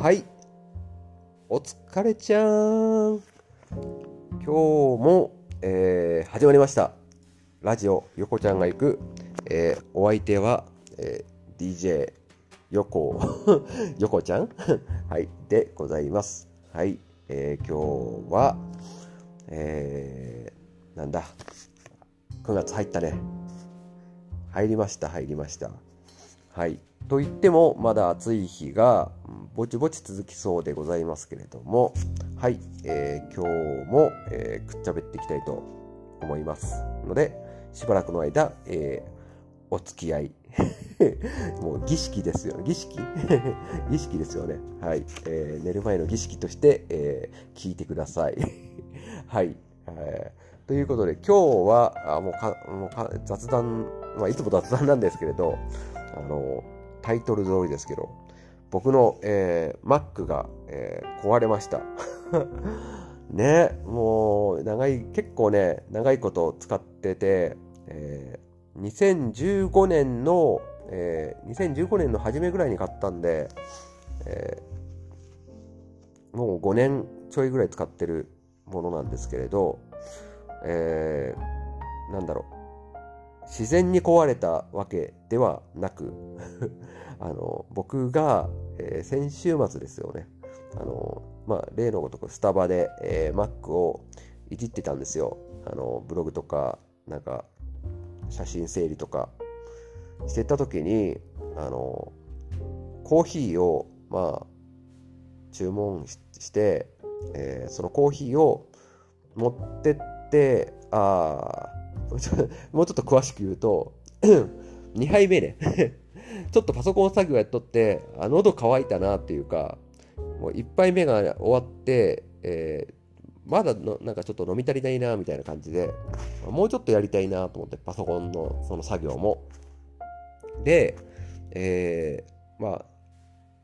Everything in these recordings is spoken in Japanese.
はい。お疲れちゃーん。今日も、えー始まりました。ラジオ、横ちゃんが行く。えーお相手は、えー DJ、横、横ちゃん？はい。でございます。はい。えー今日は、えーなんだ？9月入ったね。入りました、入りました。はい。と言っても、まだ暑い日がぼちぼち続きそうでございますけれども、はい。えー今日も、えーくっちゃべっていきたいと思いますので、しばらくの間、えーお付き合い。もう儀式ですよね。儀式？儀式ですよね。はい、えー寝る前の儀式として、えー聞いてください。はい、えーということで、今日は、あもうかもうか雑談、まあ、いつも雑談なんですけれど、あの、タイトル通りですけど、僕の、えー Mac が、えー壊れました。ね、もう、長い、結構ね、長いこと使ってて、えー2015年の、えー2015年の初めぐらいに買ったんで、えーもう5年ちょいぐらい使ってるものなんですけれど、えーなんだろう、自然に壊れたわけではなく、あの、僕が、えー先週末ですよね、あの、まあ、例のごとくスタバで、えー Mac をいじってたんですよ。あの、ブログとか、なんか、写真整理とかしてた時に、あの、コーヒーを、まあ、注文して、えーそのコーヒーを持ってって、あーちょ もうちょっと詳しく言うと、2杯目ね。ちょっとパソコン作業やっとって、あ喉乾いたなっていうか、もう1杯目が終わって、えーまだのなんかちょっと飲み足りないなみたいな感じで、もうちょっとやりたいなと思って、パソコンのその作業も。で、えーまあ、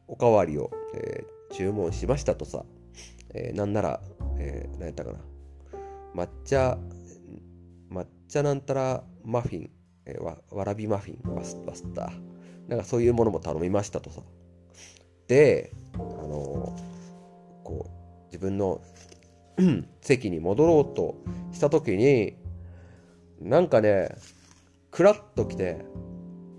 おかわりを、えー注文しましたとさ、えーなんなら、えー何やったかな、抹茶、抹茶なんたらマフィン、えーわわらびマフィン、ワスワスター、なんかそういうものも頼みましたとさ。で、あのーこう、自分の 席に戻ろうとした時に、なんかね、クラッと来て、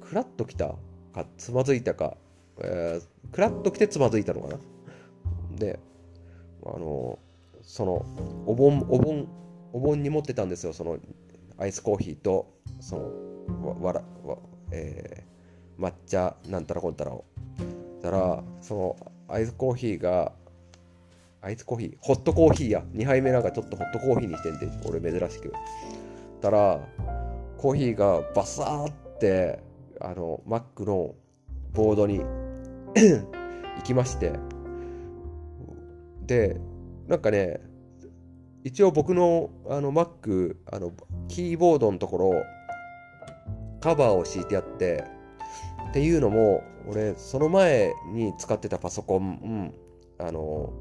クラッと来たか、つまずいたか、えークラッと来てつまずいたのかな。で、あの、その、お盆、お盆、お盆に持ってたんですよ、その、アイスコーヒーと、その、わ、ら、わ、えー抹茶なんたらこんたらを。だから、その、アイスコーヒーが、アイスコーヒーホットコーヒーや。2杯目なんかちょっとホットコーヒーにしてんで、俺珍しく。たら、コーヒーがバサーって、あの、マックのボードに 行きまして。で、なんかね、一応僕のあの Mac、あの、キーボードのところ、カバーを敷いてあって、っていうのも、俺、その前に使ってたパソコン、うん、あの、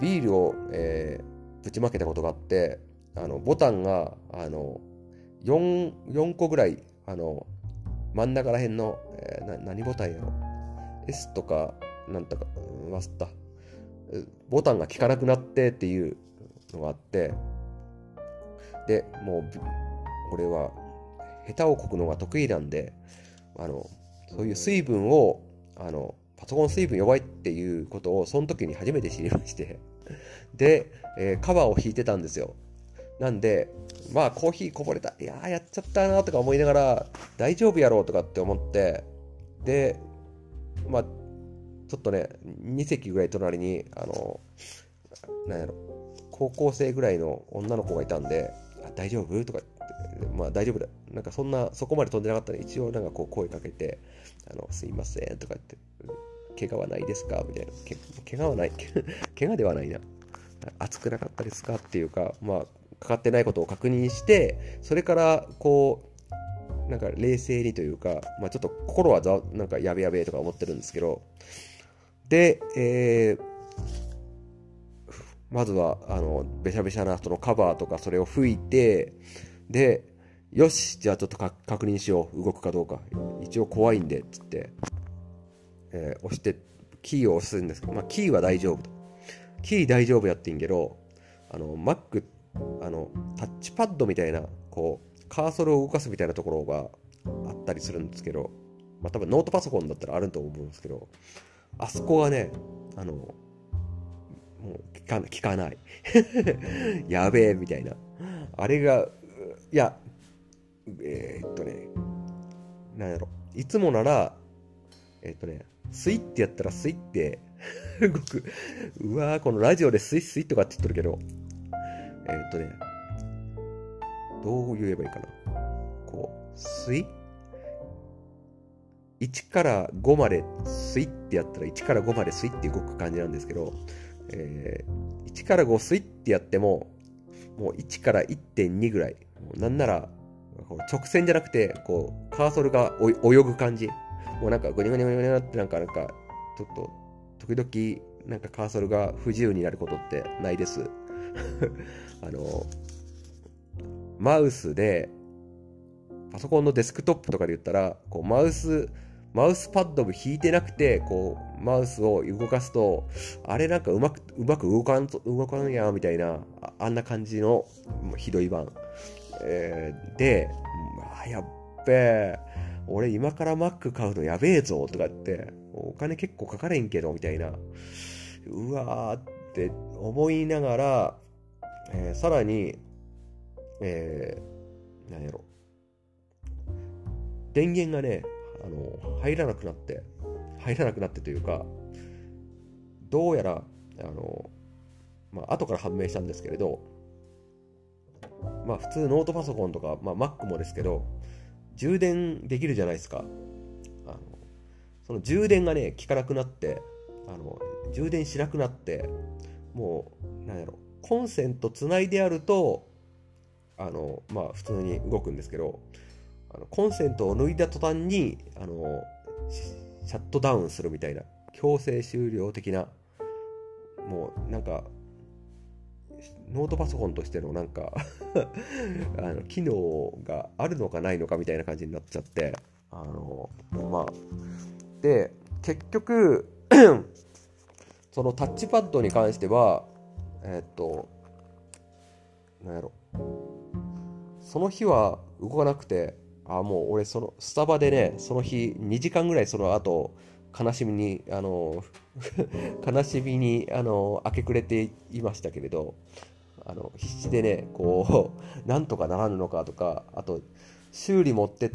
ビールを、えーぶちまけたことがあって、あの、ボタンが、あの、4、4個ぐらい、あの、真ん中ら辺の、えーな何ボタンやろ ?S とか、なんとか、忘れた。ボタンが効かなくなってっていうのがあって、で、もう、俺は、下手をこくのが得意なんで、あの、そういう水分を、あの、パソコン水分弱いっていうことを、その時に初めて知りまして、で、えーカバーを引いてたんですよ。なんで、まあコーヒーこぼれた、いややっちゃったなとか思いながら、大丈夫やろうとかって思って、で、まあ、ちょっとね、2席ぐらい隣に、あの、なんやろ、高校生ぐらいの女の子がいたんで、あ大丈夫？とか言って、まあ大丈夫だ。なんかそんな、そこまで飛んでなかったので、一応なんかこう声かけて、あの、すいませんとか言って、怪我はないですか？みたいな。け怪我はない。怪我ではないな。熱くなかったですか？っていうか、まあ、かかってないことを確認して、それから、こう、なんか冷静にというか、まあちょっと心はざなんかやべやべとか思ってるんですけど、で、えーまずは、あの、べしゃべしゃなそのカバーとかそれを拭いて、で、よし、じゃあちょっと確認しよう、動くかどうか。一応怖いんで、つって、えー押して、キーを押すんですけど、まあ、キーは大丈夫と。キー大丈夫やってんけど、あの、Mac、あの、タッチパッドみたいな、こう、カーソルを動かすみたいなところがあったりするんですけど、まあ、多分ノートパソコンだったらあると思うんですけど、あそこはね、あの、聞か聞かない。やべえ、みたいな。あれが、いや、えー、っとね、なんやろ。いつもなら、えー、っとね、スイッてやったらスイッて動く。うわー、このラジオでスイッスイとかって言ってるけど、えー、っとね、どう言えばいいかな。こう、スイ1から5までスイッてやったら1から5までスイッて動く感じなんですけど、えー、1から5スイッてやっても、もう1から1.2ぐらい。なんなら、直線じゃなくて、こう、カーソルが泳ぐ感じ。もうなんか、ゴニゴニゴニゴニってなんか、なんか、ちょっと、時々、なんかカーソルが不自由になることってないです。あの、マウスで、パソコンのデスクトップとかで言ったら、こう、マウス、マウスパッドも引いてなくて、こう、マウスを動かすと、あれなんかうまく、うまく動かん、動かんや、みたいな、あんな感じのひどい版。えー、で、あ、やっべえ、俺今から Mac 買うのやべえぞ、とかって、お金結構かかれんけど、みたいな。うわーって思いながら、えー、さらに、えー、何やろ。電源がね、あの、入らなくなって、入らなくなってというか、どうやら、あの、まあ、後から判明したんですけれど、まあ、普通ノートパソコンとか、まあ、Mac もですけど、充電できるじゃないですか。あのその充電がね、効かなくなって、あの充電しなくなって、もう、なんやろ、コンセントつないであると、あの、まあ、普通に動くんですけど、あのコンセントを抜いた途端に、あの、シャットダウンするみたいな、強制終了的な、もう、なんか、ノートパソコンとしてのなんか あの機能があるのかないのかみたいな感じになっちゃってあのまあで結局 そのタッチパッドに関してはえっとなんやろ。その日は動かなくてあもう俺そのスタバでねその日2時間ぐらいその後悲しみにあの 悲しみにあの明け暮れていましたけれどあの必死でねこう なんとかならぬのかとかあと修理持ってっ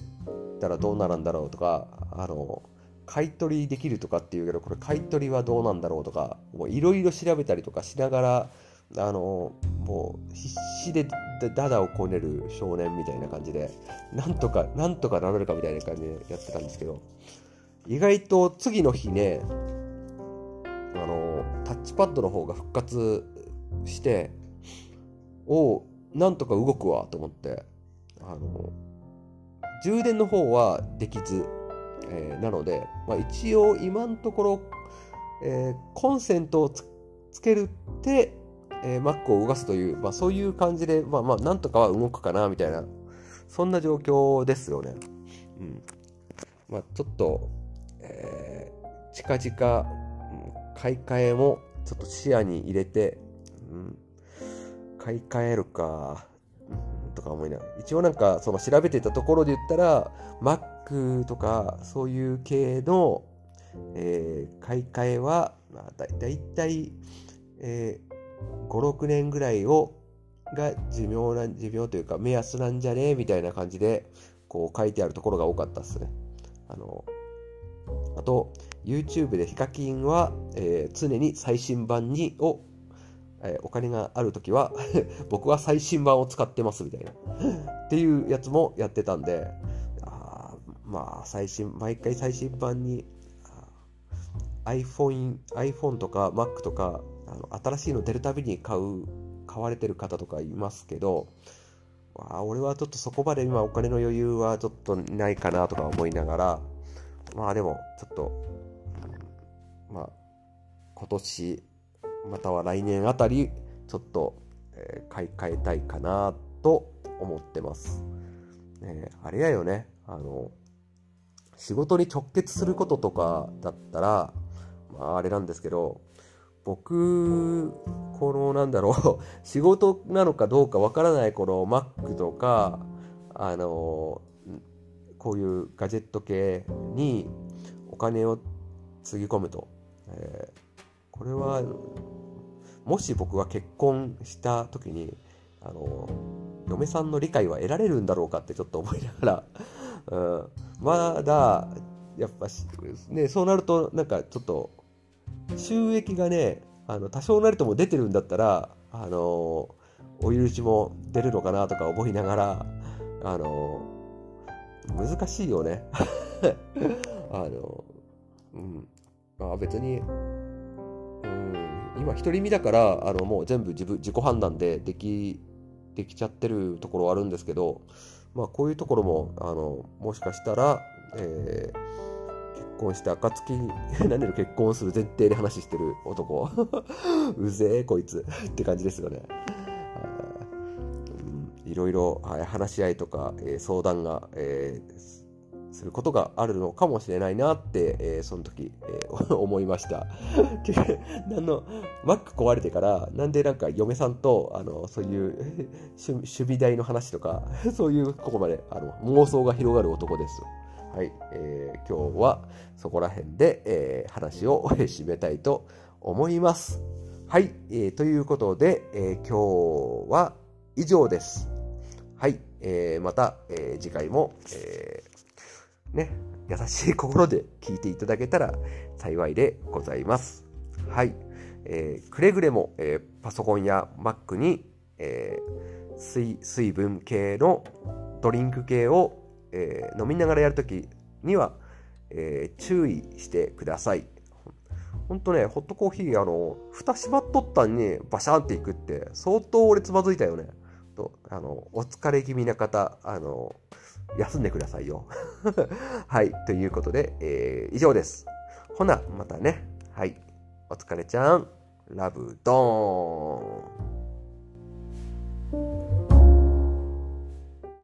たらどうなるんだろうとかあの買い取りできるとかっていうけどこれ買い取りはどうなんだろうとかいろいろ調べたりとかしながらあのもう必死でダダをこねる少年みたいな感じでなんとかなんとかなれるかみたいな感じでやってたんですけど意外と次の日ねあのタッチパッドの方が復活してをなんとか動くわと思ってあの充電の方はできず、えー、なので、まあ、一応今のところ、えー、コンセントをつけるって、えー、Mac を動かすという、まあ、そういう感じで、まあまあ、なんとかは動くかなみたいなそんな状況ですよね。うんまあ、ちょっと、えー、近々、買い替えもちょっと視野に入れて、うん、買い替えるか、とか思いながら。一応なんか、その調べてたところで言ったら、Mac とか、そういう系の、えー、買い替えは、まあ、だだいたい、えー、5、6年ぐらいを、が寿命な、寿命というか、目安なんじゃね？みたいな感じで、こう書いてあるところが多かったっすね。あの、あと、YouTube でヒカキンは、えー、常に最新版にをえお金がある時は 僕は最新版を使ってますみたいなっていうやつもやってたんであまあ最新毎回最新版に iPhone, iPhone とか Mac とかあの新しいの出るたびに買う買われてる方とかいますけどあ俺はちょっとそこまで今お金の余裕はちょっとないかなとか思いながらまあでもちょっとまあ今年または来年あたりちょっと、え、買い替えたいかなと思ってます。ね、あれやよね、あの、仕事に直結することとかだったら、まああれなんですけど、僕、このなんだろう、仕事なのかどうかわからないこの Mac とか、あの、こういうガジェット系にお金をつぎ込むと。えー、これは、もし僕が結婚した時に、あの、嫁さんの理解は得られるんだろうかってちょっと思いながら、うん、まだ、やっぱし、ね、そうなると、なんかちょっと、収益がね、あの、多少なりとも出てるんだったら、あの、お許しも出るのかなとか思いながら、あの、難しいよね。あの、うん。まあ別に、うん、今独り身だから、あの、もう全部自分、自己判断ででき、できちゃってるところはあるんですけど、まあこういうところも、あの、もしかしたら、えー、婚して暁に、何で結婚する前提で話してる男。うぜえ、こいつ。って感じですよね。いろいろ話し合いとか、えー、相談が、えー、することがあるのかもしれないなって、えー、その時、えー、思いました。何の、マック壊れてから、なんでなんか嫁さんと、あの、そういう守備代の話とか、そういうここまであの妄想が広がる男です。はい、えー、今日はそこら辺で、えー、話を締めたいと思います。はい、えー、ということで、えー、今日は以上です。はい、えー、また、えー、次回も、えー、ね、優しい心で聞いていただけたら幸いでございます。はい、えー、くれぐれも、えー、パソコンや Mac に、えー、水水分系のドリンク系をえー、飲みながらやるときには、えー、注意してください。ほんとね、ホットコーヒー、あの、蓋閉まっとったんにバシャンっていくって、相当俺つまずいたよね。と、あの、お疲れ気味な方、あの、休んでくださいよ。はい、ということで、えー、以上です。ほな、またね。はい、お疲れちゃん。ラブドーン。